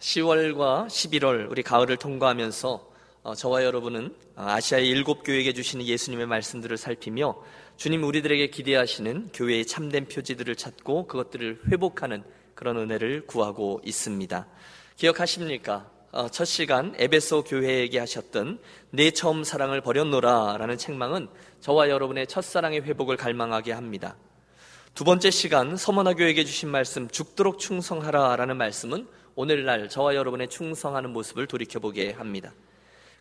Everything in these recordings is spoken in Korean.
10월과 11월 우리 가을을 통과하면서 어, 저와 여러분은 아시아의 일곱 교회에게 주시는 예수님의 말씀들을 살피며 주님 우리들에게 기대하시는 교회의 참된 표지들을 찾고 그것들을 회복하는 그런 은혜를 구하고 있습니다. 기억하십니까? 어, 첫 시간 에베소 교회에게 하셨던 내 처음 사랑을 버렸노라 라는 책망은 저와 여러분의 첫사랑의 회복을 갈망하게 합니다. 두 번째 시간 서머나 교회에게 주신 말씀 죽도록 충성하라 라는 말씀은 오늘날 저와 여러분의 충성하는 모습을 돌이켜보게 합니다.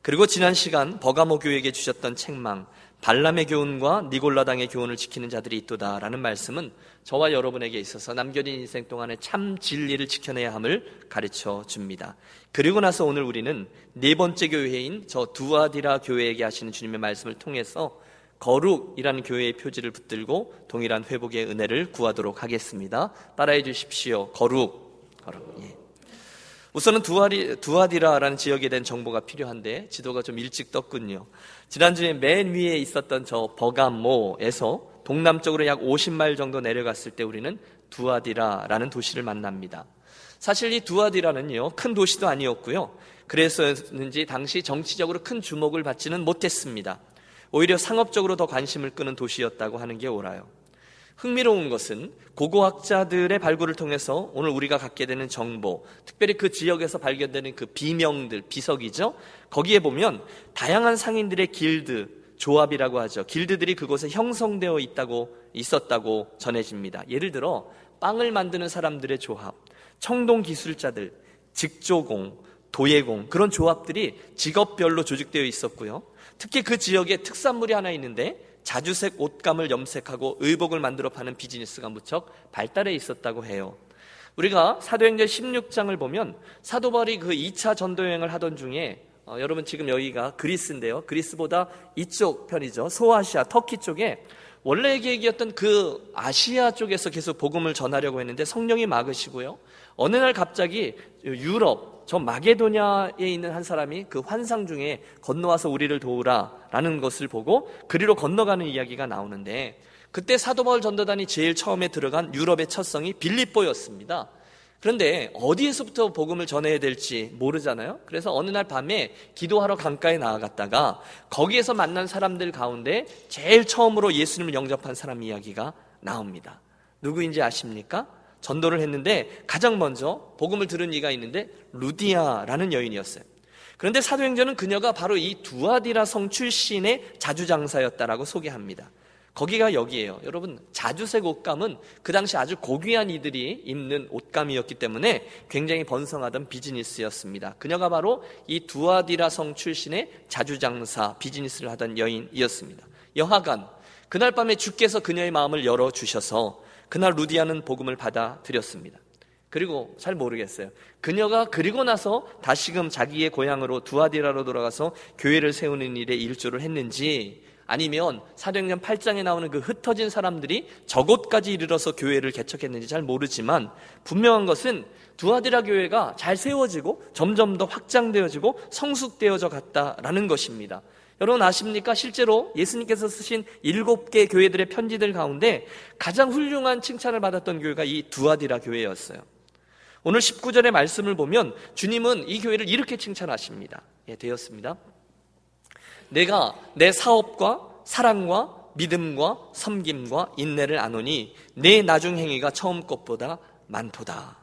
그리고 지난 시간 버가모 교회에게 주셨던 책망 발람의 교훈과 니골라당의 교훈을 지키는 자들이 있도다라는 말씀은 저와 여러분에게 있어서 남겨진 인생 동안에 참 진리를 지켜내야 함을 가르쳐 줍니다. 그리고 나서 오늘 우리는 네 번째 교회인 저 두아디라 교회에게 하시는 주님의 말씀을 통해서 거룩이라는 교회의 표지를 붙들고 동일한 회복의 은혜를 구하도록 하겠습니다. 따라해 주십시오. 거룩. 거룩. 예. 우선은 두아리, 두아디라라는 지역에 대한 정보가 필요한데 지도가 좀 일찍 떴군요. 지난주에 맨 위에 있었던 저 버가모에서 동남쪽으로 약 50마일 정도 내려갔을 때 우리는 두아디라라는 도시를 만납니다. 사실 이 두아디라는요, 큰 도시도 아니었고요. 그래서였는지 당시 정치적으로 큰 주목을 받지는 못했습니다. 오히려 상업적으로 더 관심을 끄는 도시였다고 하는 게 옳아요. 흥미로운 것은 고고학자들의 발굴을 통해서 오늘 우리가 갖게 되는 정보, 특별히 그 지역에서 발견되는 그 비명들, 비석이죠. 거기에 보면 다양한 상인들의 길드, 조합이라고 하죠. 길드들이 그곳에 형성되어 있다고 있었다고 전해집니다. 예를 들어 빵을 만드는 사람들의 조합, 청동 기술자들, 직조공, 도예공 그런 조합들이 직업별로 조직되어 있었고요. 특히 그 지역에 특산물이 하나 있는데 자주색 옷감을 염색하고 의복을 만들어 파는 비즈니스가 무척 발달해 있었다고 해요. 우리가 사도행전 16장을 보면 사도 바울이 그 2차 전도 여행을 하던 중에 어, 여러분 지금 여기가 그리스인데요. 그리스보다 이쪽 편이죠. 소아시아, 터키 쪽에 원래 계획이었던 그 아시아 쪽에서 계속 복음을 전하려고 했는데 성령이 막으시고요. 어느 날 갑자기 유럽, 저 마게도냐에 있는 한 사람이 그 환상 중에 건너와서 우리를 도우라라는 것을 보고 그리로 건너가는 이야기가 나오는데 그때 사도 바울 전도단이 제일 처음에 들어간 유럽의 첫 성이 빌립보였습니다. 그런데 어디에서부터 복음을 전해야 될지 모르잖아요. 그래서 어느 날 밤에 기도하러 강가에 나아갔다가 거기에서 만난 사람들 가운데 제일 처음으로 예수님을 영접한 사람 이야기가 나옵니다. 누구인지 아십니까? 전도를 했는데 가장 먼저 복음을 들은 이가 있는데 루디아라는 여인이었어요. 그런데 사도행전은 그녀가 바로 이 두아디라 성 출신의 자주장사였다라고 소개합니다. 거기가 여기에요. 여러분, 자주색 옷감은 그 당시 아주 고귀한 이들이 입는 옷감이었기 때문에 굉장히 번성하던 비즈니스였습니다. 그녀가 바로 이 두아디라 성 출신의 자주장사 비즈니스를 하던 여인이었습니다. 여하간, 그날 밤에 주께서 그녀의 마음을 열어주셔서 그날 루디아는 복음을 받아들였습니다. 그리고 잘 모르겠어요. 그녀가 그리고 나서 다시금 자기의 고향으로 두아디라로 돌아가서 교회를 세우는 일에 일조를 했는지 아니면 사도행전 8장에 나오는 그 흩어진 사람들이 저곳까지 이르러서 교회를 개척했는지 잘 모르지만 분명한 것은 두아디라 교회가 잘 세워지고 점점 더 확장되어지고 성숙되어져 갔다라는 것입니다. 여러분 아십니까? 실제로 예수님께서 쓰신 일곱 개 교회들의 편지들 가운데 가장 훌륭한 칭찬을 받았던 교회가 이 두아디라 교회였어요. 오늘 19절의 말씀을 보면 주님은 이 교회를 이렇게 칭찬하십니다. 예, 되었습니다. 내가 내 사업과 사랑과 믿음과 섬김과 인내를 아노니 내 나중 행위가 처음 것보다 많도다.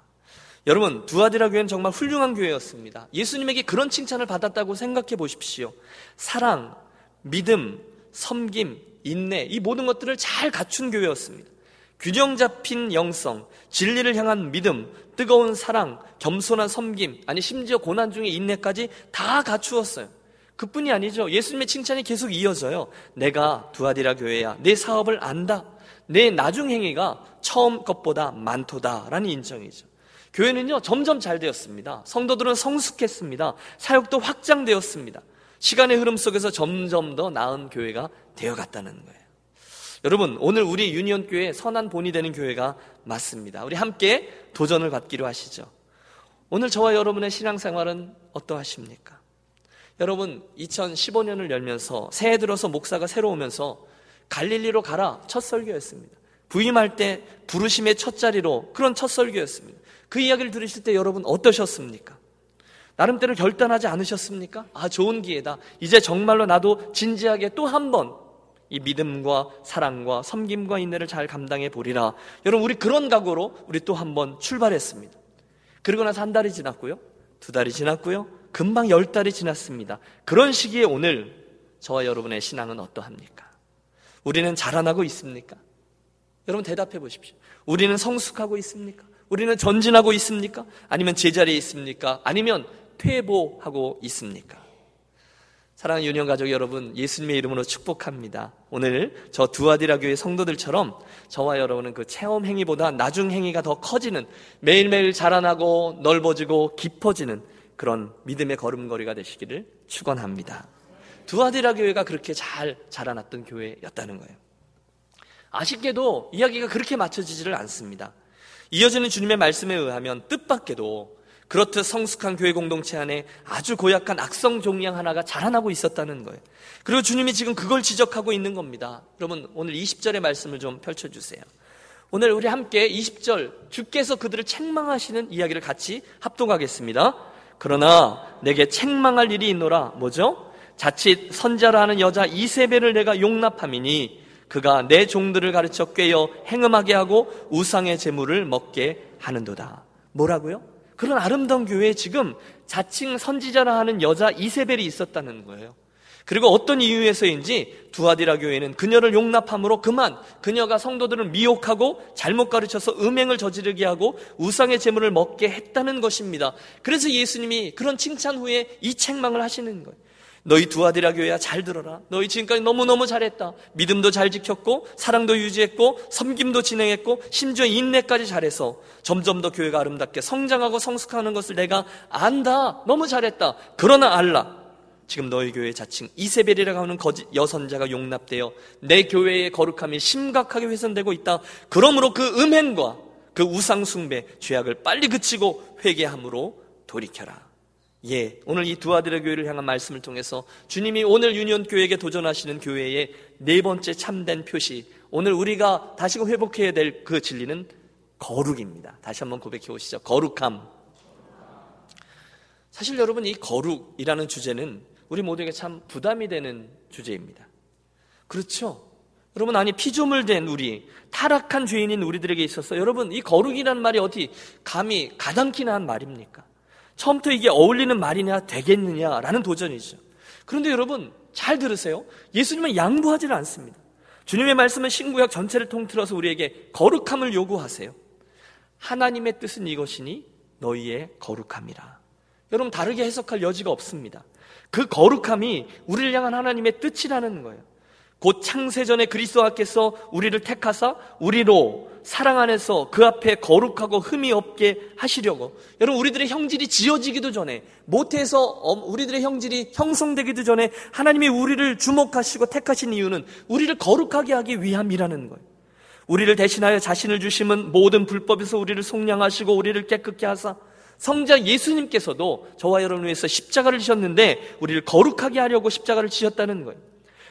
여러분, 두아디라 교회는 정말 훌륭한 교회였습니다. 예수님에게 그런 칭찬을 받았다고 생각해 보십시오. 사랑, 믿음, 섬김, 인내, 이 모든 것들을 잘 갖춘 교회였습니다. 균형 잡힌 영성, 진리를 향한 믿음, 뜨거운 사랑, 겸손한 섬김, 아니 심지어 고난 중에 인내까지 다 갖추었어요. 그뿐이 아니죠. 예수님의 칭찬이 계속 이어져요. 내가 두아디라 교회야. 내 사업을 안다. 내 나중 행위가 처음 것보다 많도다라는 인정이죠. 교회는요, 점점 잘 되었습니다. 성도들은 성숙했습니다. 사역도 확장되었습니다. 시간의 흐름 속에서 점점 더 나은 교회가 되어갔다는 거예요. 여러분, 오늘 우리 유니온 교회 선한 본이 되는 교회가 맞습니다. 우리 함께 도전을 받기로 하시죠. 오늘 저와 여러분의 신앙생활은 어떠하십니까? 여러분, 2015년을 열면서 새해 들어서 목사가 새로 오면서 갈릴리로 가라 첫 설교였습니다. 부임할 때 부르심의 첫 자리로 그런 첫 설교였습니다. 그 이야기를 들으실 때 여러분 어떠셨습니까? 나름대로 결단하지 않으셨습니까? 아, 좋은 기회다. 이제 정말로 나도 진지하게 또 한 번 이 믿음과 사랑과 섬김과 인내를 잘 감당해 보리라. 여러분, 우리 그런 각오로 우리 또 한 번 출발했습니다. 그리고 나서 한 달이 지났고요. 두 달이 지났고요. 금방 열 달이 지났습니다. 그런 시기에 오늘 저와 여러분의 신앙은 어떠합니까? 우리는 자라나고 있습니까? 여러분 대답해 보십시오. 우리는 성숙하고 있습니까? 우리는 전진하고 있습니까? 아니면 제자리에 있습니까? 아니면 퇴보하고 있습니까? 사랑하는 유년 가족 여러분, 예수님의 이름으로 축복합니다. 오늘 저 두아디라 교회 성도들처럼 저와 여러분은 그 체험 행위보다 나중 행위가 더 커지는 매일매일 자라나고 넓어지고 깊어지는 그런 믿음의 걸음걸이가 되시기를 축원합니다. 두아디라 교회가 그렇게 잘 자라났던 교회였다는 거예요. 아쉽게도 이야기가 그렇게 맞춰지지를 않습니다. 이어지는 주님의 말씀에 의하면 뜻밖에도 그렇듯 성숙한 교회 공동체 안에 아주 고약한 악성 종양 하나가 자라나고 있었다는 거예요. 그리고 주님이 지금 그걸 지적하고 있는 겁니다. 여러분, 오늘 20절의 말씀을 좀 펼쳐주세요. 오늘 우리 함께 20절, 주께서 그들을 책망하시는 이야기를 같이 합동하겠습니다. 그러나 내게 책망할 일이 있노라. 뭐죠? 자칫 선자라 하는 여자 이세벨을 내가 용납함이니 그가 내 종들을 가르쳐 꿰어 행음하게 하고 우상의 재물을 먹게 하는도다. 뭐라고요? 그런 아름다운 교회에 지금 자칭 선지자라 하는 여자 이세벨이 있었다는 거예요. 그리고 어떤 이유에서인지 두아디라 교회는 그녀를 용납함으로 그만 그녀가 성도들을 미혹하고 잘못 가르쳐서 음행을 저지르게 하고 우상의 재물을 먹게 했다는 것입니다. 그래서 예수님이 그런 칭찬 후에 이 책망을 하시는 거예요. 너희 두 아들아 교회야 잘 들어라. 너희 지금까지 너무너무 잘했다. 믿음도 잘 지켰고 사랑도 유지했고 섬김도 진행했고 심지어 인내까지 잘해서 점점 더 교회가 아름답게 성장하고 성숙하는 것을 내가 안다. 너무 잘했다. 그러나 알라. 지금 너희 교회 자칭 이세벨이라고 하는 거짓 여선자가 용납되어 내 교회의 거룩함이 심각하게 훼손되고 있다. 그러므로 그 음행과 그 우상숭배 죄악을 빨리 그치고 회개함으로 돌이켜라. 예, 오늘 이 두 아들의 교회를 향한 말씀을 통해서 주님이 오늘 유니온 교회에게 도전하시는 교회의 네 번째 참된 표시, 오늘 우리가 다시금 회복해야 될 그 진리는 거룩입니다. 다시 한번 고백해 보시죠. 거룩함. 사실 여러분 이 거룩이라는 주제는 우리 모두에게 참 부담이 되는 주제입니다. 그렇죠? 여러분 아니 피조물 된 우리 타락한 죄인인 우리들에게 있어서 여러분 이 거룩이라는 말이 어디 감히 가당키나 한 말입니까? 처음부터 이게 어울리는 말이냐 되겠느냐라는 도전이죠. 그런데 여러분 잘 들으세요. 예수님은 양보하지는 않습니다. 주님의 말씀은 신구약 전체를 통틀어서 우리에게 거룩함을 요구하세요. 하나님의 뜻은 이것이니 너희의 거룩함이라. 여러분 다르게 해석할 여지가 없습니다. 그 거룩함이 우리를 향한 하나님의 뜻이라는 거예요. 곧 창세전에 그리스도께서 우리를 택하사 우리로 사랑 안에서 그 앞에 거룩하고 흠이 없게 하시려고 여러분 우리들의 형질이 지어지기도 전에 모태에서 우리들의 형질이 형성되기도 전에 하나님이 우리를 주목하시고 택하신 이유는 우리를 거룩하게 하기 위함이라는 거예요. 우리를 대신하여 자신을 주심은 모든 불법에서 우리를 속량하시고 우리를 깨끗게 하사 성자 예수님께서도 저와 여러분을 위해서 십자가를 지셨는데 우리를 거룩하게 하려고 십자가를 지셨다는 거예요.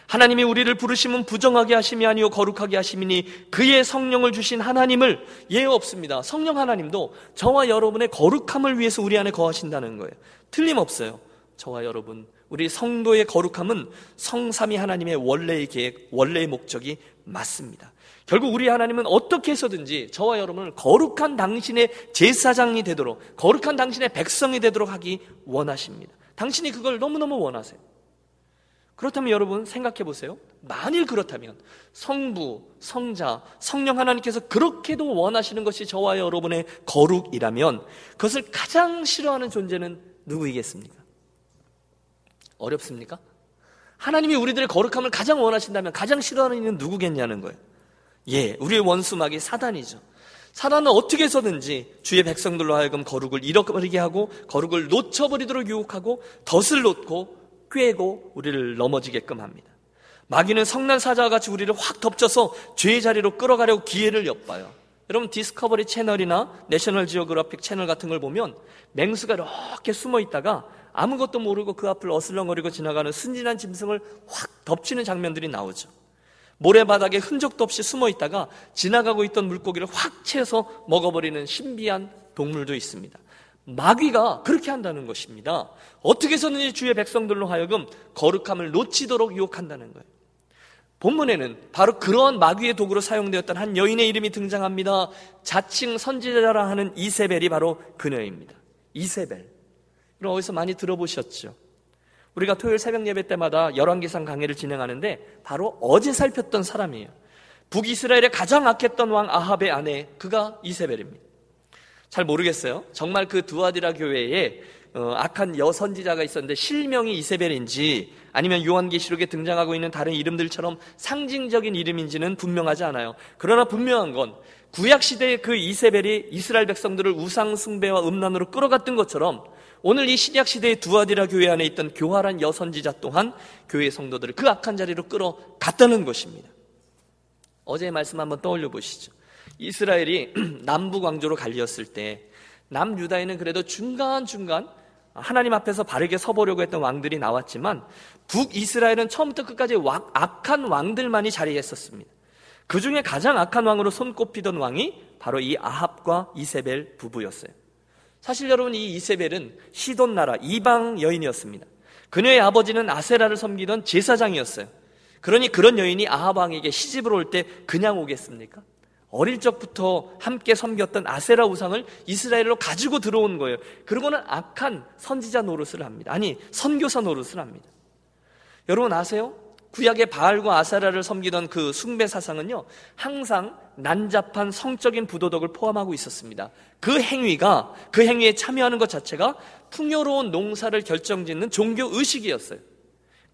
하나님이 우리를 부르시면 부정하게 하심이 아니요 거룩하게 하심이니 그의 성령을 주신 하나님을 예외 없습니다. 성령 하나님도 저와 여러분의 거룩함을 위해서 우리 안에 거하신다는 거예요. 틀림없어요. 저와 여러분, 우리 성도의 거룩함은 성삼위 하나님의 원래의 계획, 원래의 목적이 맞습니다. 결국 우리 하나님은 어떻게 해서든지 저와 여러분을 거룩한 당신의 제사장이 되도록, 거룩한 당신의 백성이 되도록 하기 원하십니다. 당신이 그걸 너무너무 원하세요. 그렇다면 여러분 생각해 보세요. 만일 그렇다면 성부, 성자, 성령 하나님께서 그렇게도 원하시는 것이 저와 여러분의 거룩이라면 그것을 가장 싫어하는 존재는 누구이겠습니까? 어렵습니까? 하나님이 우리들의 거룩함을 가장 원하신다면 가장 싫어하는 이는 누구겠냐는 거예요. 예, 우리의 원수막이 사단이죠. 사단은 어떻게 해서든지 주의 백성들로 하여금 거룩을 잃어버리게 하고 거룩을 놓쳐버리도록 유혹하고 덫을 놓고 꾀고 우리를 넘어지게끔 합니다. 마귀는 성난 사자와 같이 우리를 확 덮쳐서 죄의 자리로 끌어가려고 기회를 엿봐요. 여러분 디스커버리 채널이나 내셔널 지오그래픽 채널 같은 걸 보면 맹수가 이렇게 숨어 있다가 아무것도 모르고 그 앞을 어슬렁거리고 지나가는 순진한 짐승을 확 덮치는 장면들이 나오죠. 모래바닥에 흔적도 없이 숨어 있다가 지나가고 있던 물고기를 확 채서 먹어버리는 신비한 동물도 있습니다. 마귀가 그렇게 한다는 것입니다. 어떻게 해서든지 주의 백성들로 하여금 거룩함을 놓치도록 유혹한다는 거예요. 본문에는 바로 그러한 마귀의 도구로 사용되었던 한 여인의 이름이 등장합니다. 자칭 선지자라 하는 이세벨이 바로 그녀입니다. 이세벨. 그럼 어디서 많이 들어보셨죠? 우리가 토요일 새벽 예배 때마다 열왕기상 강의를 진행하는데 바로 어제 살폈던 사람이에요. 북이스라엘의 가장 악했던 왕 아합의 아내 그가 이세벨입니다. 잘 모르겠어요. 정말 그 두아디라 교회에 어, 악한 여선지자가 있었는데 실명이 이세벨인지 아니면 요한계시록에 등장하고 있는 다른 이름들처럼 상징적인 이름인지는 분명하지 않아요. 그러나 분명한 건 구약 시대의 그 이세벨이 이스라엘 백성들을 우상 숭배와 음란으로 끌어갔던 것처럼 오늘 이 신약 시대의 두아디라 교회 안에 있던 교활한 여선지자 또한 교회 성도들을 그 악한 자리로 끌어갔다는 것입니다. 어제의 말씀 한번 떠올려 보시죠. 이스라엘이 남부 광조로 갈렸을 때 남유다에는 그래도 중간중간 하나님 앞에서 바르게 서보려고 했던 왕들이 나왔지만 북이스라엘은 처음부터 끝까지 악한 왕들만이 자리했었습니다. 그 중에 가장 악한 왕으로 손꼽히던 왕이 바로 이 아합과 이세벨 부부였어요. 사실 여러분 이 이세벨은 시돈 나라 이방 여인이었습니다. 그녀의 아버지는 아세라를 섬기던 제사장이었어요. 그러니 그런 여인이 아합 왕에게 시집을 올 때 그냥 오겠습니까? 어릴 적부터 함께 섬겼던 아세라 우상을 이스라엘로 가지고 들어온 거예요. 그러고는 악한 선지자 노릇을 합니다. 아니, 선교사 노릇을 합니다. 여러분 아세요? 구약의 바알과 아사라를 섬기던 그 숭배 사상은요, 항상 난잡한 성적인 부도덕을 포함하고 있었습니다. 그 행위가, 그 행위에 참여하는 것 자체가 풍요로운 농사를 결정짓는 종교 의식이었어요.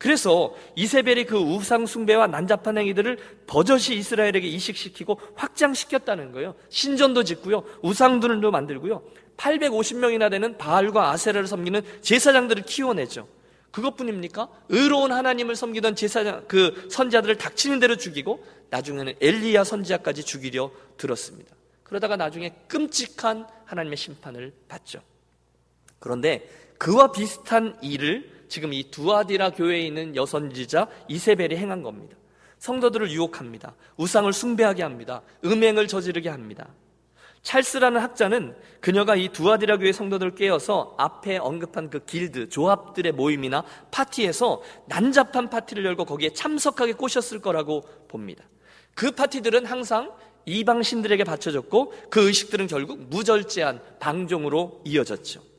그래서 이세벨이 그 우상 숭배와 난잡한 행위들을 버젓이 이스라엘에게 이식시키고 확장시켰다는 거예요. 신전도 짓고요. 우상들도 만들고요. 850명이나 되는 바알과 아세라를 섬기는 제사장들을 키워내죠. 그것뿐입니까? 의로운 하나님을 섬기던 제사장 그 선자들을 닥치는 대로 죽이고 나중에는 엘리야 선지자까지 죽이려 들었습니다. 그러다가 나중에 끔찍한 하나님의 심판을 받죠. 그런데 그와 비슷한 일을 지금 이 두아디라 교회에 있는 여선지자 이세벨이 행한 겁니다. 성도들을 유혹합니다. 우상을 숭배하게 합니다. 음행을 저지르게 합니다. 찰스라는 학자는 그녀가 이 두아디라 교회 성도들을 깨어서 앞에 언급한 그 길드, 조합들의 모임이나 파티에서 난잡한 파티를 열고 거기에 참석하게 꼬셨을 거라고 봅니다. 그 파티들은 항상 이방 신들에게 바쳐졌고 그 의식들은 결국 무절제한 방종으로 이어졌죠.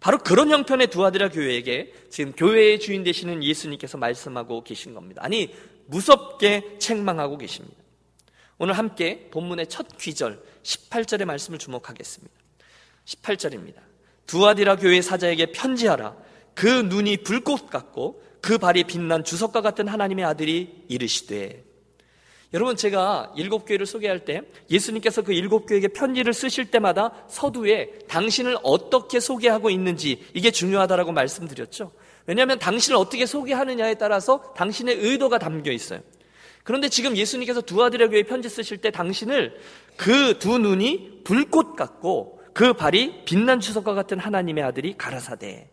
바로 그런 형편의 두아디라 교회에게 지금 교회의 주인 되시는 예수님께서 말씀하고 계신 겁니다. 아니, 무섭게 책망하고 계십니다. 오늘 함께 본문의 첫 귀절 18절의 말씀을 주목하겠습니다. 18절입니다. 두아디라 교회 사자에게 편지하라. 그 눈이 불꽃 같고 그 발이 빛난 주석과 같은 하나님의 아들이 이르시되 여러분 제가 일곱 교회를 소개할 때 예수님께서 그 일곱 교회에게 편지를 쓰실 때마다 서두에 당신을 어떻게 소개하고 있는지 이게 중요하다라고 말씀드렸죠. 왜냐하면 당신을 어떻게 소개하느냐에 따라서 당신의 의도가 담겨 있어요. 그런데 지금 예수님께서 두 아들의 교회 편지 쓰실 때 당신을 그 두 눈이 불꽃 같고 그 발이 빛난 추석과 같은 하나님의 아들이 가라사대.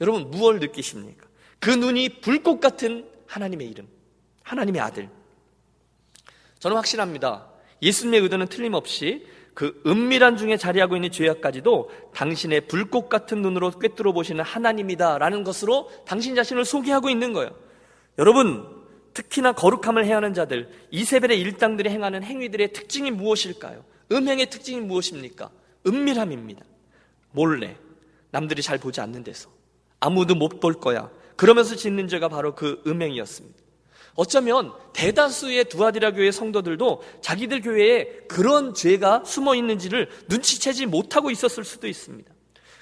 여러분 무엇을 느끼십니까? 그 눈이 불꽃 같은 하나님의 이름, 하나님의 아들. 저는 확신합니다. 예수님의 의도는 틀림없이 그 은밀한 중에 자리하고 있는 죄악까지도 당신의 불꽃 같은 눈으로 꿰뚫어 보시는 하나님이다라는 것으로 당신 자신을 소개하고 있는 거예요. 여러분, 특히나 거룩함을 해하는 자들, 이세벨의 일당들이 행하는 행위들의 특징이 무엇일까요? 음행의 특징이 무엇입니까? 은밀함입니다. 몰래, 남들이 잘 보지 않는 데서. 아무도 못 볼 거야. 그러면서 짓는 죄가 바로 그 음행이었습니다. 어쩌면 대다수의 두아디라 교회 성도들도 자기들 교회에 그런 죄가 숨어 있는지를 눈치채지 못하고 있었을 수도 있습니다.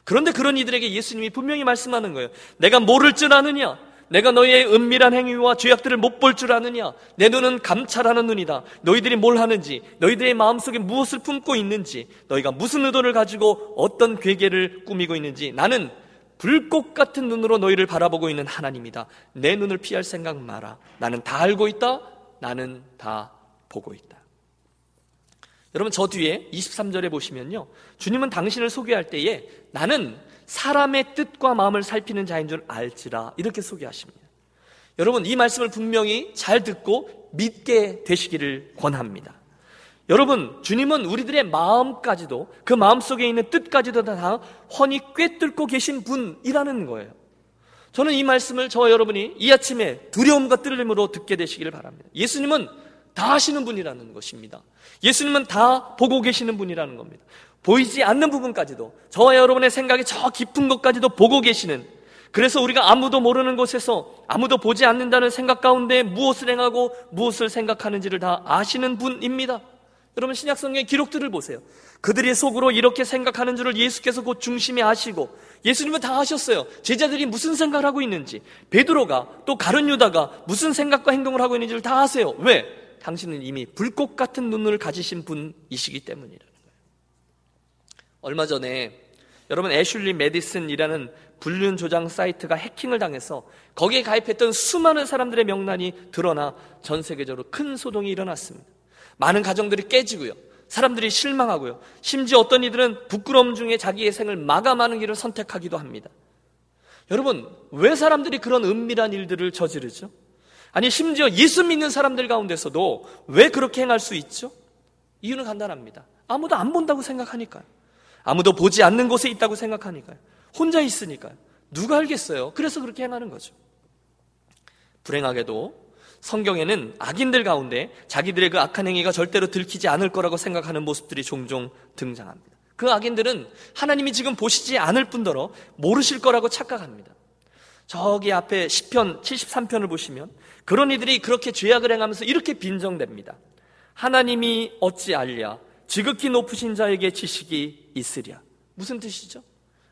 그런데 그런 이들에게 예수님이 분명히 말씀하는 거예요. 내가 모를 줄 아느냐? 내가 너희의 은밀한 행위와 죄악들을 못 볼 줄 아느냐? 내 눈은 감찰하는 눈이다. 너희들이 뭘 하는지, 너희들의 마음속에 무엇을 품고 있는지, 너희가 무슨 의도를 가지고 어떤 괴계를 꾸미고 있는지 나는 불꽃 같은 눈으로 너희를 바라보고 있는 하나님이다. 내 눈을 피할 생각 마라. 나는 다 알고 있다. 나는 다 보고 있다. 여러분 저 뒤에 23절에 보시면요. 주님은 당신을 소개할 때에 나는 사람의 뜻과 마음을 살피는 자인 줄 알지라 이렇게 소개하십니다. 여러분 이 말씀을 분명히 잘 듣고 믿게 되시기를 권합니다. 여러분, 주님은 우리들의 마음까지도 그 마음 속에 있는 뜻까지도 다 훤히 꿰뚫고 계신 분이라는 거예요. 저는 이 말씀을 저와 여러분이 이 아침에 두려움과 떨림으로 듣게 되시기를 바랍니다. 예수님은 다 하시는 분이라는 것입니다. 예수님은 다 보고 계시는 분이라는 겁니다. 보이지 않는 부분까지도 저와 여러분의 생각이 저 깊은 것까지도 보고 계시는 그래서 우리가 아무도 모르는 곳에서 아무도 보지 않는다는 생각 가운데 무엇을 행하고 무엇을 생각하는지를 다 아시는 분입니다. 여러분 신약 성경의 기록들을 보세요. 그들의 속으로 이렇게 생각하는 줄을 예수께서 곧 중심에 아시고 예수님은 다 아셨어요. 제자들이 무슨 생각을 하고 있는지 베드로가 또 가룟 유다가 무슨 생각과 행동을 하고 있는지를 다 아세요. 왜? 당신은 이미 불꽃 같은 눈을 가지신 분이시기 때문이라는 거예요. 얼마 전에 여러분 애슐리 메디슨이라는 불륜 조장 사이트가 해킹을 당해서 거기에 가입했던 수많은 사람들의 명단이 드러나 전 세계적으로 큰 소동이 일어났습니다. 많은 가정들이 깨지고요. 사람들이 실망하고요. 심지어 어떤 이들은 부끄러움 중에 자기의 생을 마감하는 길을 선택하기도 합니다. 여러분, 왜 사람들이 그런 은밀한 일들을 저지르죠? 아니, 심지어 예수 믿는 사람들 가운데서도 왜 그렇게 행할 수 있죠? 이유는 간단합니다. 아무도 안 본다고 생각하니까요. 아무도 보지 않는 곳에 있다고 생각하니까요. 혼자 있으니까요. 누가 알겠어요? 그래서 그렇게 행하는 거죠. 불행하게도 성경에는 악인들 가운데 자기들의 그 악한 행위가 절대로 들키지 않을 거라고 생각하는 모습들이 종종 등장합니다. 그 악인들은 하나님이 지금 보시지 않을 뿐더러 모르실 거라고 착각합니다. 저기 앞에 10편, 73편을 보시면 그런 이들이 그렇게 죄악을 행하면서 이렇게 빈정됩니다. 하나님이 어찌 알랴? 지극히 높으신 자에게 지식이 있으랴. 무슨 뜻이죠?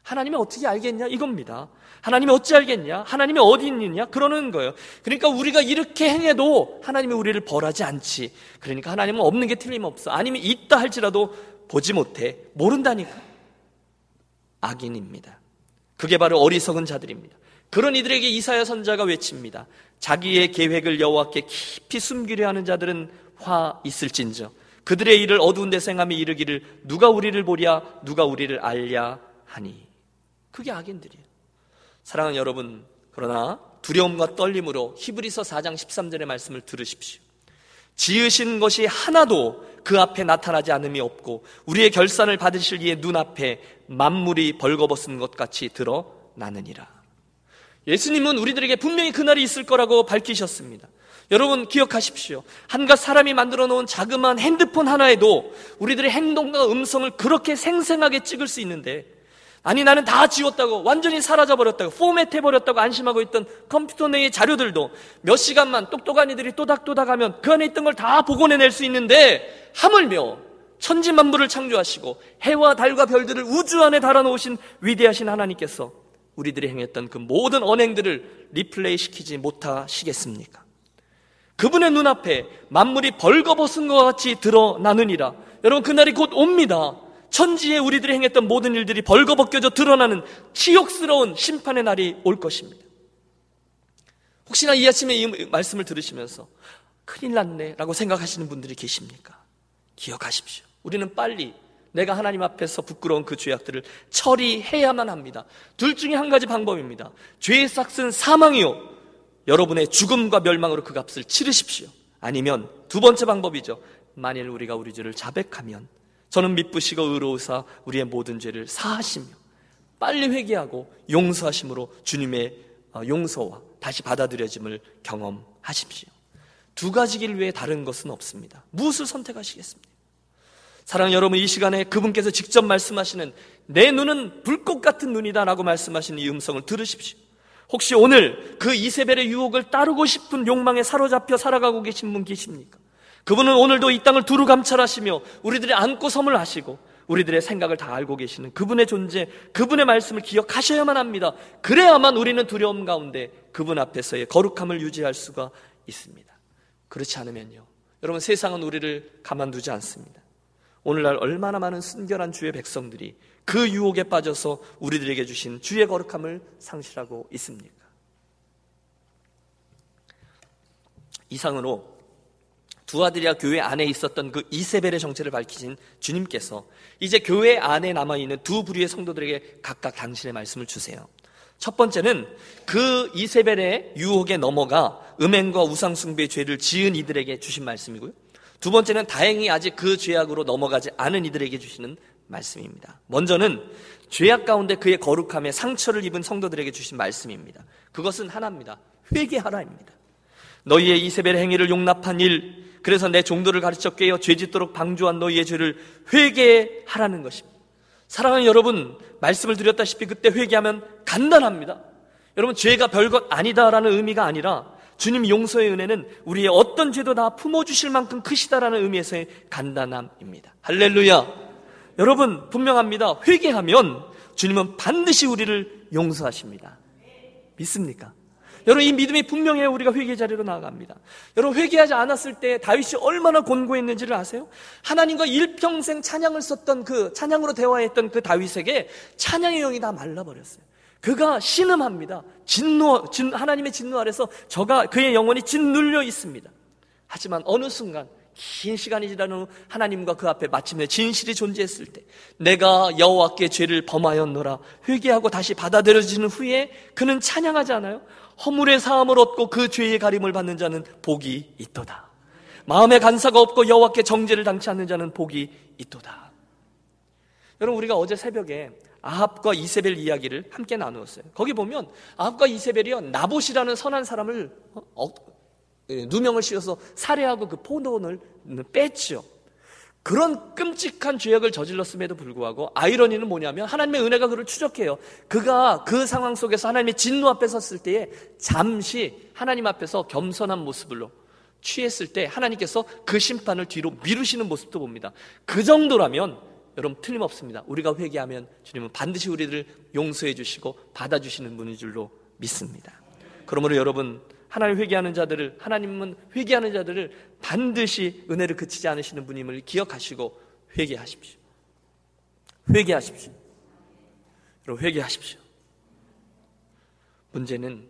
하나님이 어떻게 알겠냐? 이겁니다. 하나님이 어찌 알겠냐? 하나님이 어디 있느냐? 그러는 거예요. 그러니까 우리가 이렇게 행해도 하나님이 우리를 벌하지 않지. 그러니까 하나님은 없는 게 틀림없어. 아니면 있다 할지라도 보지 못해. 모른다니까. 악인입니다. 그게 바로 어리석은 자들입니다. 그런 이들에게 이사야 선자가 외칩니다. 자기의 계획을 여호와께 깊이 숨기려 하는 자들은 화 있을진저. 그들의 일을 어두운 데서 행함이 이르기를 누가 우리를 보랴 누가 우리를 알랴 하니. 그게 악인들이에요. 사랑하는 여러분, 그러나 두려움과 떨림으로 히브리서 4장 13절의 말씀을 들으십시오. 지으신 것이 하나도 그 앞에 나타나지 않음이 없고 우리의 결산을 받으실 이의 눈앞에 만물이 벌거벗은 것 같이 드러나느니라. 예수님은 우리들에게 분명히 그날이 있을 거라고 밝히셨습니다. 여러분 기억하십시오. 한갓 사람이 만들어 놓은 자그마한 핸드폰 하나에도 우리들의 행동과 음성을 그렇게 생생하게 찍을 수 있는데 아니 나는 다 지웠다고 완전히 사라져 버렸다고 포맷해 버렸다고 안심하고 있던 컴퓨터 내의 자료들도 몇 시간만 똑똑한 이들이 또닥또닥하면 그 안에 있던 걸 다 복원해낼 수 있는데 하물며 천지 만물을 창조하시고 해와 달과 별들을 우주 안에 달아놓으신 위대하신 하나님께서 우리들이 행했던 그 모든 언행들을 리플레이 시키지 못하시겠습니까? 그분의 눈앞에 만물이 벌거벗은 것 같이 드러나느니라. 여러분 그날이 곧 옵니다. 천지에 우리들이 행했던 모든 일들이 벌거벗겨져 드러나는 치욕스러운 심판의 날이 올 것입니다. 혹시나 이 아침에 이 말씀을 들으시면서 큰일 났네 라고 생각하시는 분들이 계십니까? 기억하십시오. 우리는 빨리 내가 하나님 앞에서 부끄러운 그 죄악들을 처리해야만 합니다. 둘 중에 한 가지 방법입니다. 죄의 싹은 사망이요. 여러분의 죽음과 멸망으로 그 값을 치르십시오. 아니면 두 번째 방법이죠. 만일 우리가 우리 죄를 자백하면 저는 미쁘시고 의로우사 우리의 모든 죄를 사하시며 빨리 회개하고 용서하심으로 주님의 어, 용서와 다시 받아들여짐을 경험하십시오. 두 가지 길 외에 다른 것은 없습니다. 무엇을 선택하시겠습니까? 사랑 여러분, 이 시간에 그분께서 직접 말씀하시는 내 눈은 불꽃 같은 눈이다 라고 말씀하시는 이 음성을 들으십시오. 혹시 오늘 그 이세벨의 유혹을 따르고 싶은 욕망에 사로잡혀 살아가고 계신 분 계십니까? 그분은 오늘도 이 땅을 두루 감찰하시며 우리들의 안고 섬을 하시고 우리들의 생각을 다 알고 계시는 그분의 존재, 그분의 말씀을 기억하셔야만 합니다. 그래야만 우리는 두려움 가운데 그분 앞에서의 거룩함을 유지할 수가 있습니다. 그렇지 않으면요. 여러분 세상은 우리를 가만두지 않습니다. 오늘날 얼마나 많은 순결한 주의 백성들이 그 유혹에 빠져서 우리들에게 주신 주의 거룩함을 상실하고 있습니까? 이상으로 두 아들이야 교회 안에 있었던 그 이세벨의 정체를 밝히신 주님께서 이제 교회 안에 남아있는 두 부류의 성도들에게 각각 당신의 말씀을 주세요. 첫 번째는 그 이세벨의 유혹에 넘어가 음행과 우상숭배의 죄를 지은 이들에게 주신 말씀이고요. 두 번째는 다행히 아직 그 죄악으로 넘어가지 않은 이들에게 주시는 말씀입니다. 먼저는 죄악 가운데 그의 거룩함에 상처를 입은 성도들에게 주신 말씀입니다. 그것은 하나입니다. 회개하라입니다. 너희의 이세벨 행위를 용납한 일, 그래서 내 종도를 가르쳐 깨어 죄짓도록 방조한 너희의 죄를 회개하라는 것입니다. 사랑하는 여러분, 말씀을 드렸다시피 그때 회개하면 간단합니다. 여러분, 죄가 별것 아니다라는 의미가 아니라 주님 용서의 은혜는 우리의 어떤 죄도 다 품어주실 만큼 크시다라는 의미에서의 간단함입니다. 할렐루야! 여러분, 분명합니다. 회개하면 주님은 반드시 우리를 용서하십니다. 믿습니까? 여러분 이 믿음이 분명해요. 우리가 회개 자리로 나아갑니다. 여러분 회개하지 않았을 때 다윗이 얼마나 곤고했는지를 아세요? 하나님과 일평생 찬양을 썼던 그 찬양으로 대화했던 그 다윗에게 찬양의 영이 다 말라버렸어요. 그가 신음합니다. 진노, 진, 하나님의 진노 아래서 저가 그의 영혼이 짓눌려 있습니다. 하지만 어느 순간 긴 시간이 지난 후 하나님과 그 앞에 마침내 진실이 존재했을 때 내가 여호와께 죄를 범하였노라 회개하고 다시 받아들여지는 후에 그는 찬양하지 않아요? 허물의 사함을 얻고 그 죄의 가림을 받는 자는 복이 있도다. 마음에 간사가 없고 여호와께 정죄를 당치 않는 자는 복이 있도다. 여러분 우리가 어제 새벽에 아합과 이세벨 이야기를 함께 나누었어요. 거기 보면 아합과 이세벨이요 나봇이라는 선한 사람을 어, 예, 누명을 씌워서 살해하고 그 포도원을 뺐죠. 그런 끔찍한 죄악을 저질렀음에도 불구하고 아이러니는 뭐냐면 하나님의 은혜가 그를 추적해요. 그가 그 상황 속에서 하나님의 진노 앞에 섰을 때에 잠시 하나님 앞에서 겸손한 모습으로 취했을 때 하나님께서 그 심판을 뒤로 미루시는 모습도 봅니다. 그 정도라면 여러분 틀림없습니다. 우리가 회개하면 주님은 반드시 우리를 용서해 주시고 받아주시는 분인 줄로 믿습니다. 그러므로 여러분 하나님 회개하는 자들을 하나님은 회개하는 자들을 반드시 은혜를 그치지 않으시는 분임을 기억하시고 회개하십시오. 회개하십시오. 여러분 회개하십시오. 문제는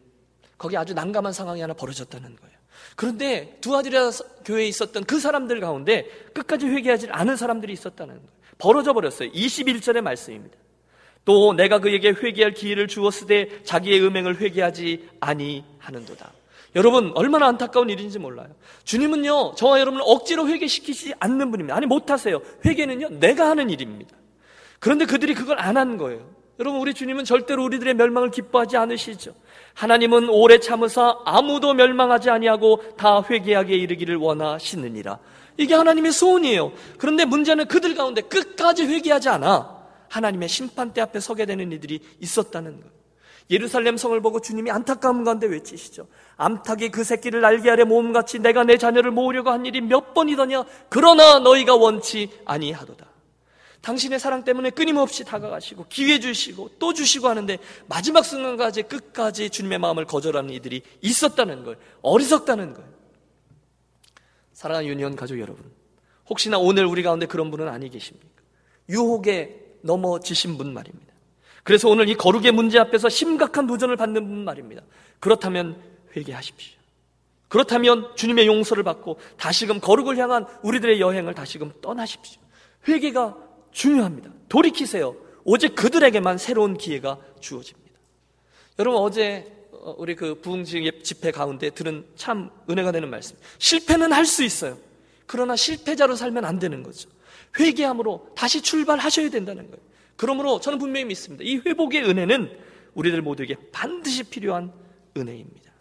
거기 아주 난감한 상황이 하나 벌어졌다는 거예요. 그런데 두아디라 교회에 있었던 그 사람들 가운데 끝까지 회개하지 않은 사람들이 있었다는 거예요. 벌어져 버렸어요. 21절의 말씀입니다. 또 내가 그에게 회개할 기회를 주었으되 자기의 음행을 회개하지 아니하는도다. 여러분 얼마나 안타까운 일인지 몰라요. 주님은요 저와 여러분을 억지로 회개시키지 않는 분입니다. 아니 못하세요. 회개는요 내가 하는 일입니다. 그런데 그들이 그걸 안 한 거예요. 여러분 우리 주님은 절대로 우리들의 멸망을 기뻐하지 않으시죠. 하나님은 오래 참으사 아무도 멸망하지 아니하고 다 회개하게 이르기를 원하시느니라. 이게 하나님의 소원이에요. 그런데 문제는 그들 가운데 끝까지 회개하지 않아 하나님의 심판대 앞에 서게 되는 이들이 있었다는 거예요. 예루살렘 성을 보고 주님이 안타까움 가운데 외치시죠. 암탉이 그 새끼를 날개 아래 모음같이 내가 내 자녀를 모으려고 한 일이 몇 번이더냐. 그러나 너희가 원치 아니하도다. 당신의 사랑 때문에 끊임없이 다가가시고 기회 주시고 또 주시고 하는데 마지막 순간까지 끝까지 주님의 마음을 거절하는 이들이 있었다는 걸 어리석다는 걸 사랑하는 유니온 가족 여러분 혹시나 오늘 우리 가운데 그런 분은 아니 계십니까? 유혹에 넘어지신 분 말입니다. 그래서 오늘 이 거룩의 문제 앞에서 심각한 도전을 받는 분 말입니다. 그렇다면 회개하십시오. 그렇다면 주님의 용서를 받고 다시금 거룩을 향한 우리들의 여행을 다시금 떠나십시오. 회개가 중요합니다. 돌이키세요. 오직 그들에게만 새로운 기회가 주어집니다. 여러분 어제 어, 우리 그 부흥지 집회 가운데 들은 참 은혜가 되는 말씀. 실패는 할 수 있어요. 그러나 실패자로 살면 안 되는 거죠. 회개함으로 다시 출발하셔야 된다는 거예요. 그러므로 저는 분명히 믿습니다. 이 회복의 은혜는 우리들 모두에게 반드시 필요한 은혜입니다.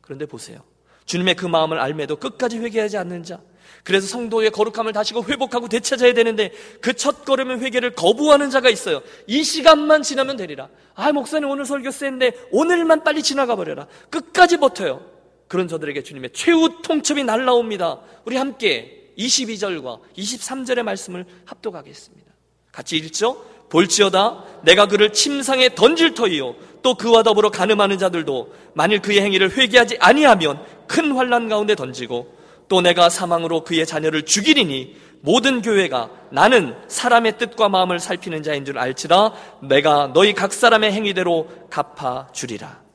그런데 보세요. 주님의 그 마음을 알매도 끝까지 회개하지 않는 자. 그래서 성도의 거룩함을 다시고 회복하고 되찾아야 되는데 그 첫 걸음의 회개를 거부하는 자가 있어요. 이 시간만 지나면 되리라. 아, 목사님 오늘 설교 센데 오늘만 빨리 지나가 버려라. 끝까지 버텨요. 그런 저들에게 주님의 최후 통첩이 날라옵니다. 우리 함께 22절과 23절의 말씀을 합독하겠습니다. 같이 읽죠? 볼지어다 내가 그를 침상에 던질 터이요 또 그와 더불어 가늠하는 자들도 만일 그의 행위를 회개하지 아니하면 큰 환란 가운데 던지고 또 내가 사망으로 그의 자녀를 죽이리니 모든 교회가 나는 사람의 뜻과 마음을 살피는 자인 줄 알지라 내가 너희 각 사람의 행위대로 갚아 주리라.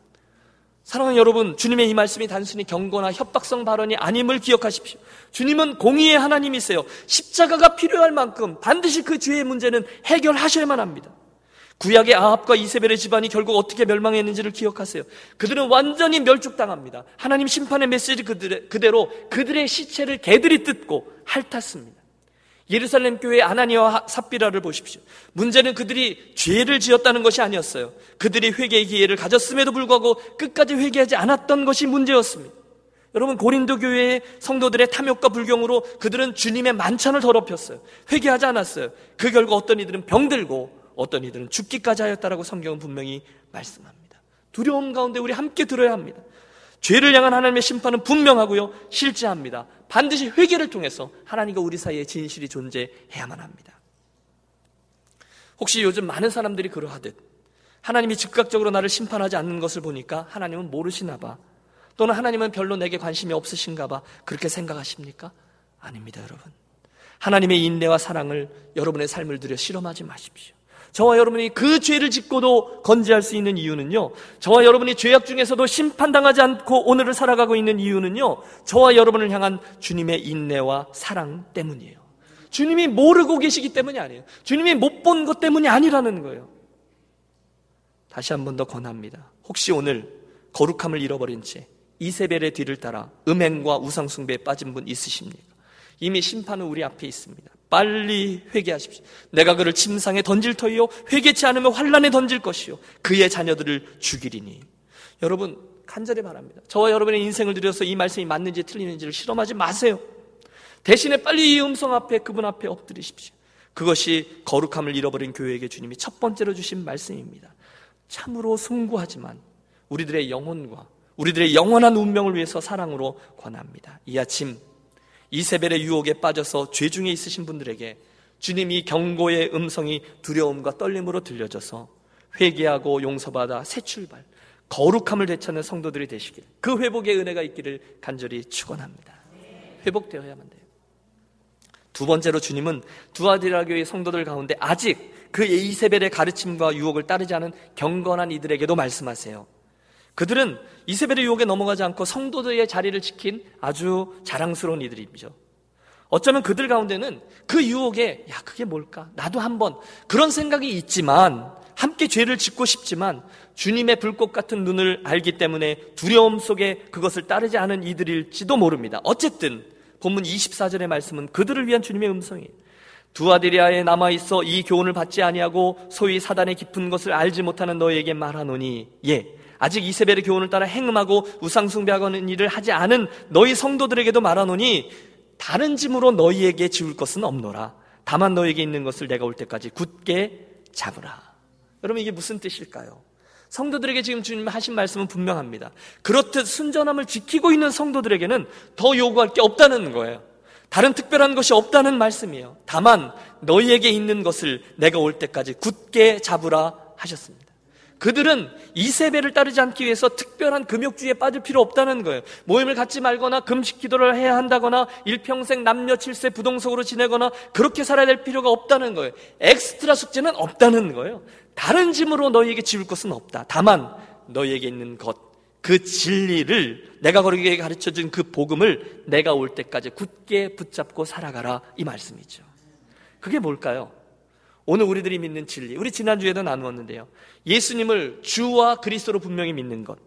사랑하는 여러분, 주님의 이 말씀이 단순히 경고나 협박성 발언이 아님을 기억하십시오. 주님은 공의의 하나님이세요. 십자가가 필요할 만큼 반드시 그 죄의 문제는 해결하셔야만 합니다. 구약의 아합과 이세벨의 집안이 결국 어떻게 멸망했는지를 기억하세요. 그들은 완전히 멸죽당합니다. 하나님 심판의 메시지 그대로 그들의 시체를 개들이 뜯고 핥았습니다. 예루살렘 교회 아나니와 삽비라를 보십시오. 문제는 그들이 죄를 지었다는 것이 아니었어요. 그들이 회개의 기회를 가졌음에도 불구하고 끝까지 회개하지 않았던 것이 문제였습니다. 여러분 고린도 교회의 성도들의 탐욕과 불경으로 그들은 주님의 만찬을 더럽혔어요. 회개하지 않았어요. 그 결과 어떤 이들은 병들고 어떤 이들은 죽기까지 하였다라고 성경은 분명히 말씀합니다. 두려움 가운데 우리 함께 들어야 합니다. 죄를 향한 하나님의 심판은 분명하고요. 실제합니다. 반드시 회개를 통해서 하나님과 우리 사이에 진실이 존재해야만 합니다. 혹시 요즘 많은 사람들이 그러하듯 하나님이 즉각적으로 나를 심판하지 않는 것을 보니까 하나님은 모르시나 봐. 또는 하나님은 별로 내게 관심이 없으신가 봐. 그렇게 생각하십니까? 아닙니다, 여러분. 하나님의 인내와 사랑을 여러분의 삶을 들여 실험하지 마십시오. 저와 여러분이 그 죄를 짓고도 건지할 수 있는 이유는요. 저와 여러분이 죄악 중에서도 심판당하지 않고 오늘을 살아가고 있는 이유는요. 저와 여러분을 향한 주님의 인내와 사랑 때문이에요. 주님이 모르고 계시기 때문이 아니에요. 주님이 못 본 것 때문이 아니라는 거예요. 다시 한 번 더 권합니다. 혹시 오늘 거룩함을 잃어버린 채 이세벨의 뒤를 따라 음행과 우상숭배에 빠진 분 있으십니까? 이미 심판은 우리 앞에 있습니다. 빨리 회개하십시오. 내가 그를 침상에 던질 터이요 회개치 않으면 환란에 던질 것이요 그의 자녀들을 죽이리니. 여러분 간절히 바랍니다. 저와 여러분의 인생을 들여서 이 말씀이 맞는지 틀리는지를 실험하지 마세요. 대신에 빨리 이 음성 앞에 그분 앞에 엎드리십시오. 그것이 거룩함을 잃어버린 교회에게 주님이 첫 번째로 주신 말씀입니다. 참으로 숭고하지만 우리들의 영혼과 우리들의 영원한 운명을 위해서 사랑으로 권합니다. 이 아침 이세벨의 유혹에 빠져서 죄 중에 있으신 분들에게 주님이 경고의 음성이 두려움과 떨림으로 들려져서 회개하고 용서받아 새 출발, 거룩함을 되찾는 성도들이 되시길 그 회복의 은혜가 있기를 간절히 축원합니다. 회복되어야만 돼요. 두 번째로 주님은 두아디라 교의 성도들 가운데 아직 그 이세벨의 가르침과 유혹을 따르지 않은 경건한 이들에게도 말씀하세요. 그들은 이세벨의 유혹에 넘어가지 않고 성도들의 자리를 지킨 아주 자랑스러운 이들이죠. 어쩌면 그들 가운데는 그 유혹에 야 그게 뭘까? 나도 한번 그런 생각이 있지만 함께 죄를 짓고 싶지만 주님의 불꽃 같은 눈을 알기 때문에 두려움 속에 그것을 따르지 않은 이들일지도 모릅니다. 어쨌든 본문 24절의 말씀은 그들을 위한 주님의 음성이에요. 두아디리아에 남아 있어 이 교훈을 받지 아니하고 소위 사단의 깊은 것을 알지 못하는 너에게 말하노니 예 아직 이세벨의 교훈을 따라 행음하고 우상숭배하는 일을 하지 않은 너희 성도들에게도 말하노니 다른 짐으로 너희에게 지울 것은 없노라. 다만 너에게 있는 것을 내가 올 때까지 굳게 잡으라. 여러분 이게 무슨 뜻일까요? 성도들에게 지금 주님 하신 말씀은 분명합니다. 그렇듯 순전함을 지키고 있는 성도들에게는 더 요구할 게 없다는 거예요. 다른 특별한 것이 없다는 말씀이에요. 다만 너희에게 있는 것을 내가 올 때까지 굳게 잡으라 하셨습니다. 그들은 이세벨을 따르지 않기 위해서 특별한 금욕주의에 빠질 필요 없다는 거예요. 모임을 갖지 말거나 금식 기도를 해야 한다거나 일평생 남녀 칠세 부동석으로 지내거나 그렇게 살아야 될 필요가 없다는 거예요. 엑스트라 숙제는 없다는 거예요. 다른 짐으로 너희에게 지울 것은 없다. 다만 너희에게 있는 것, 그 진리를 내가 거룩에게 가르쳐 준 그 복음을 내가 올 때까지 굳게 붙잡고 살아가라 이 말씀이죠. 그게 뭘까요? 오늘 우리들이 믿는 진리, 우리 지난주에도 나누었는데요. 예수님을 주와 그리스도로 분명히 믿는 것,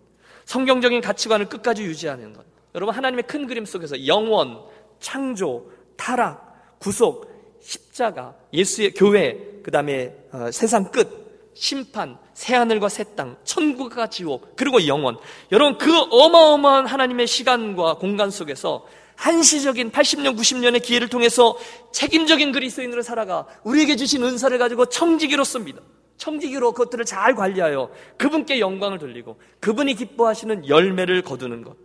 성경적인 가치관을 끝까지 유지하는 것. 여러분, 하나님의 큰 그림 속에서 영원, 창조, 타락, 구속, 십자가, 예수의 교회, 그 다음에 어, 세상 끝, 심판, 새 하늘과 새 땅, 천국과 지옥, 그리고 영원. 여러분, 그 어마어마한 하나님의 시간과 공간 속에서 한시적인 80년, 90년의 기회를 통해서 책임적인 그리스도인으로 살아가 우리에게 주신 은사를 가지고 청지기로 씁니다. 청지기로 그것들을 잘 관리하여 그분께 영광을 돌리고 그분이 기뻐하시는 열매를 거두는 것,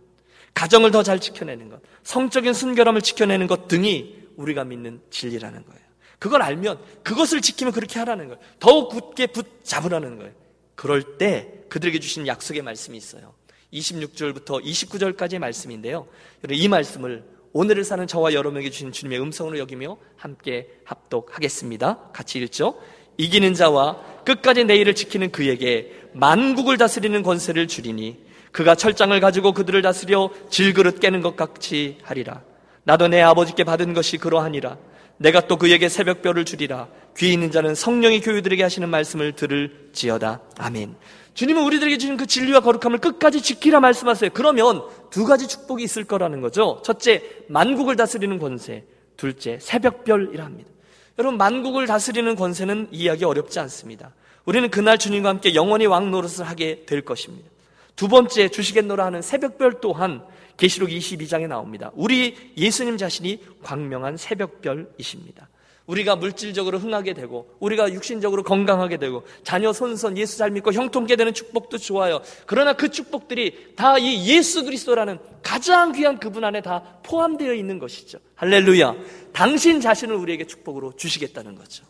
가정을 더 잘 지켜내는 것, 성적인 순결함을 지켜내는 것 등이 우리가 믿는 진리라는 거예요. 그걸 알면 그것을 지키면 그렇게 하라는 거예요. 더욱 굳게 붙잡으라는 거예요. 그럴 때 그들에게 주신 약속의 말씀이 있어요. 26절부터 29절까지의 말씀인데요. 이 말씀을 오늘을 사는 저와 여러분에게 주신 주님의 음성으로 여기며 함께 합독하겠습니다. 같이 읽죠. 이기는 자와 끝까지 내 일을 지키는 그에게 만국을 다스리는 권세를 주리니 그가 철장을 가지고 그들을 다스려 질그릇 깨는 것 같이 하리라. 나도 내 아버지께 받은 것이 그러하니라. 내가 또 그에게 새벽별을 주리라. 귀 있는 자는 성령이 교유들에게 하시는 말씀을 들을지어다. 아멘. 주님은 우리들에게 주신 그 진리와 거룩함을 끝까지 지키라 말씀하세요. 그러면 두 가지 축복이 있을 거라는 거죠. 첫째, 만국을 다스리는 권세. 둘째, 새벽별이라 합니다. 여러분, 만국을 다스리는 권세는 이해하기 어렵지 않습니다. 우리는 그날 주님과 함께 영원히 왕 노릇을 하게 될 것입니다. 두 번째, 주시겠노라 하는 새벽별 또한 계시록 22장에 나옵니다. 우리 예수님 자신이 광명한 새벽별이십니다. 우리가 물질적으로 흥하게 되고 우리가 육신적으로 건강하게 되고 자녀 손손 예수 잘 믿고 형통케 되는 축복도 좋아요. 그러나 그 축복들이 다 이 예수 그리스도라는 가장 귀한 그분 안에 다 포함되어 있는 것이죠. 할렐루야. 당신 자신을 우리에게 축복으로 주시겠다는 거죠.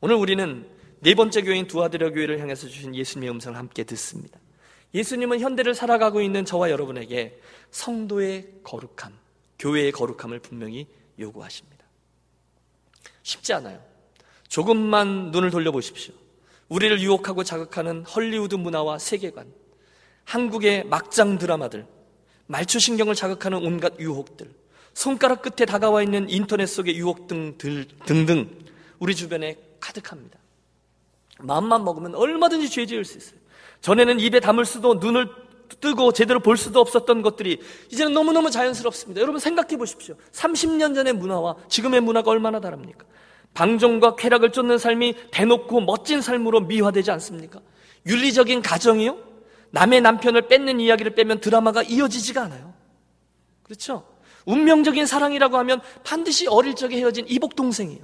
오늘 우리는 네 번째 교회인 두아드려 교회를 향해서 주신 예수님의 음성을 함께 듣습니다. 예수님은 현대를 살아가고 있는 저와 여러분에게 성도의 거룩함, 교회의 거룩함을 분명히 요구하십니다. 쉽지 않아요. 조금만 눈을 돌려보십시오. 우리를 유혹하고 자극하는 헐리우드 문화와 세계관, 한국의 막장 드라마들, 말초신경을 자극하는 온갖 유혹들, 손가락 끝에 다가와 있는 인터넷 속의 유혹 등들, 등등 우리 주변에 가득합니다. 마음만 먹으면 얼마든지 죄 지을 수 있어요. 전에는 입에 담을 수도 눈을 뜨고 제대로 볼 수도 없었던 것들이 이제는 너무너무 자연스럽습니다. 여러분 생각해 보십시오. 30년 전의 문화와 지금의 문화가 얼마나 다릅니까? 방종과 쾌락을 쫓는 삶이 대놓고 멋진 삶으로 미화되지 않습니까? 윤리적인 가정이요? 남의 남편을 뺏는 이야기를 빼면 드라마가 이어지지가 않아요. 그렇죠? 운명적인 사랑이라고 하면 반드시 어릴 적에 헤어진 이복 동생이에요.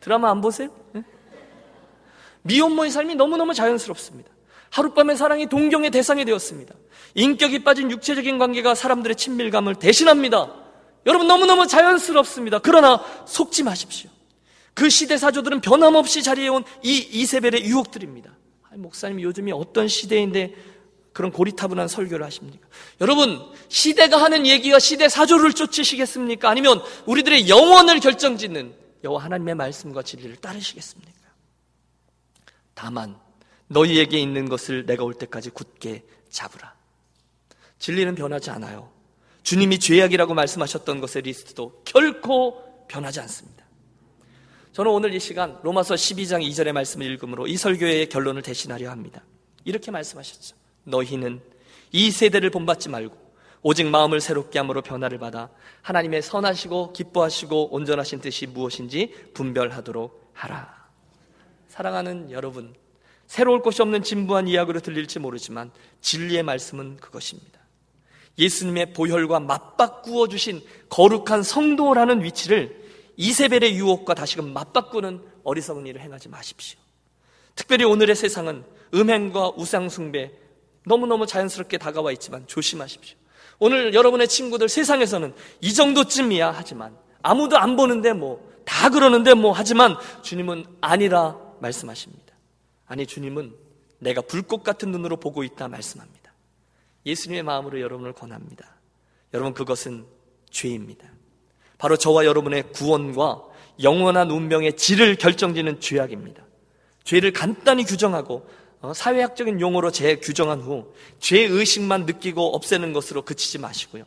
드라마 안 보세요? 네? 미혼모의 삶이 너무너무 자연스럽습니다. 하룻밤의 사랑이 동경의 대상이 되었습니다. 인격이 빠진 육체적인 관계가 사람들의 친밀감을 대신합니다. 여러분 너무너무 자연스럽습니다. 그러나 속지 마십시오. 그 시대 사조들은 변함없이 자리해온 이 이세벨의 유혹들입니다. 목사님 요즘이 어떤 시대인데 그런 고리타분한 설교를 하십니까? 여러분 시대가 하는 얘기와 시대 사조를 쫓으시겠습니까? 아니면 우리들의 영원을 결정짓는 여호와 하나님의 말씀과 진리를 따르시겠습니까? 다만 너희에게 있는 것을 내가 올 때까지 굳게 잡으라. 진리는 변하지 않아요. 주님이 죄악이라고 말씀하셨던 것의 리스트도 결코 변하지 않습니다. 저는 오늘 이 시간 로마서 12장 2절의 말씀을 읽음으로 이 설교의 결론을 대신하려 합니다. 이렇게 말씀하셨죠. 너희는 이 세대를 본받지 말고 오직 마음을 새롭게 함으로 변화를 받아 하나님의 선하시고 기뻐하시고 온전하신 뜻이 무엇인지 분별하도록 하라. 사랑하는 여러분, 새로울 것이 없는 진부한 이야기로 들릴지 모르지만 진리의 말씀은 그것입니다. 예수님의 보혈과 맞바꾸어 주신 거룩한 성도라는 위치를 이세벨의 유혹과 다시금 맞바꾸는 어리석은 일을 행하지 마십시오. 특별히 오늘의 세상은 음행과 우상숭배 너무너무 자연스럽게 다가와 있지만 조심하십시오. 오늘 여러분의 친구들 세상에서는 이 정도쯤이야 하지만 아무도 안 보는데 뭐 다 그러는데 뭐 하지만 주님은 아니라 말씀하십니다. 아니 주님은 내가 불꽃 같은 눈으로 보고 있다 말씀합니다. 예수님의 마음으로 여러분을 권합니다. 여러분 그것은 죄입니다. 바로 저와 여러분의 구원과 영원한 운명의 질을 결정짓는 죄악입니다. 죄를 간단히 규정하고 어, 사회학적인 용어로 재규정한 후 죄의식만 느끼고 없애는 것으로 그치지 마시고요.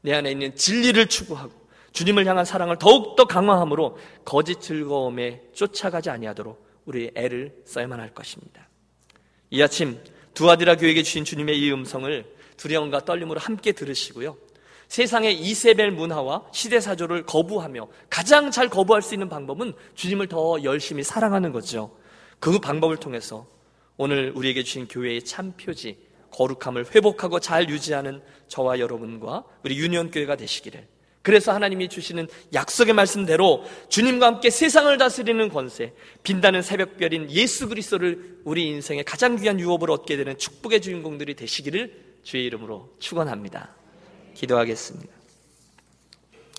내 안에 있는 진리를 추구하고 주님을 향한 사랑을 더욱더 강화함으로 거짓 즐거움에 쫓아가지 아니하도록 우리 애를 써야만 할 것입니다. 이 아침 두아디라 교회에게 주신 주님의 이 음성을 두려움과 떨림으로 함께 들으시고요. 세상의 이세벨 문화와 시대사조를 거부하며 가장 잘 거부할 수 있는 방법은 주님을 더 열심히 사랑하는 거죠. 그 방법을 통해서 오늘 우리에게 주신 교회의 참 표지, 거룩함을 회복하고 잘 유지하는 저와 여러분과 우리 유니온교회가 되시기를 그래서 하나님이 주시는 약속의 말씀대로 주님과 함께 세상을 다스리는 권세, 빈다는 새벽별인 예수 그리스도를 우리 인생의 가장 귀한 유업으로 얻게 되는 축복의 주인공들이 되시기를 주의 이름으로 축원합니다. 기도하겠습니다.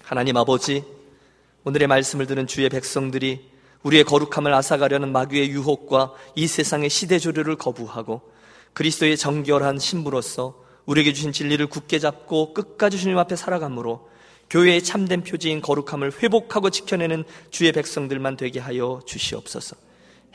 하나님 아버지, 오늘의 말씀을 듣는 주의 백성들이 우리의 거룩함을 앗아가려는 마귀의 유혹과 이 세상의 시대조류를 거부하고 그리스도의 정결한 신부로서 우리에게 주신 진리를 굳게 잡고 끝까지 주님 앞에 살아감으로 교회의 참된 표지인 거룩함을 회복하고 지켜내는 주의 백성들만 되게 하여 주시옵소서.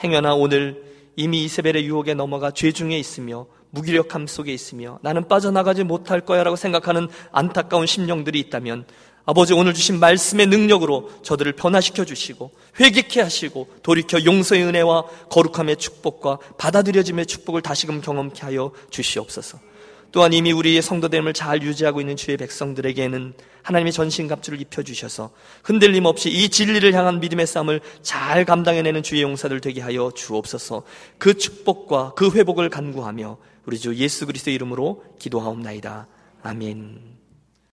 행여나 오늘 이미 이세벨의 유혹에 넘어가 죄 중에 있으며 무기력함 속에 있으며 나는 빠져나가지 못할 거야라고 생각하는 안타까운 심령들이 있다면 아버지 오늘 주신 말씀의 능력으로 저들을 변화시켜 주시고 회개케 하시고 돌이켜 용서의 은혜와 거룩함의 축복과 받아들여짐의 축복을 다시금 경험케 하여 주시옵소서. 또한 이미 우리의 성도됨을 잘 유지하고 있는 주의 백성들에게는 하나님의 전신갑주를 입혀주셔서 흔들림 없이 이 진리를 향한 믿음의 싸움을 잘 감당해내는 주의 용사들 되게 하여 주옵소서 그 축복과 그 회복을 간구하며 우리 주 예수 그리스도 이름으로 기도하옵나이다. 아멘.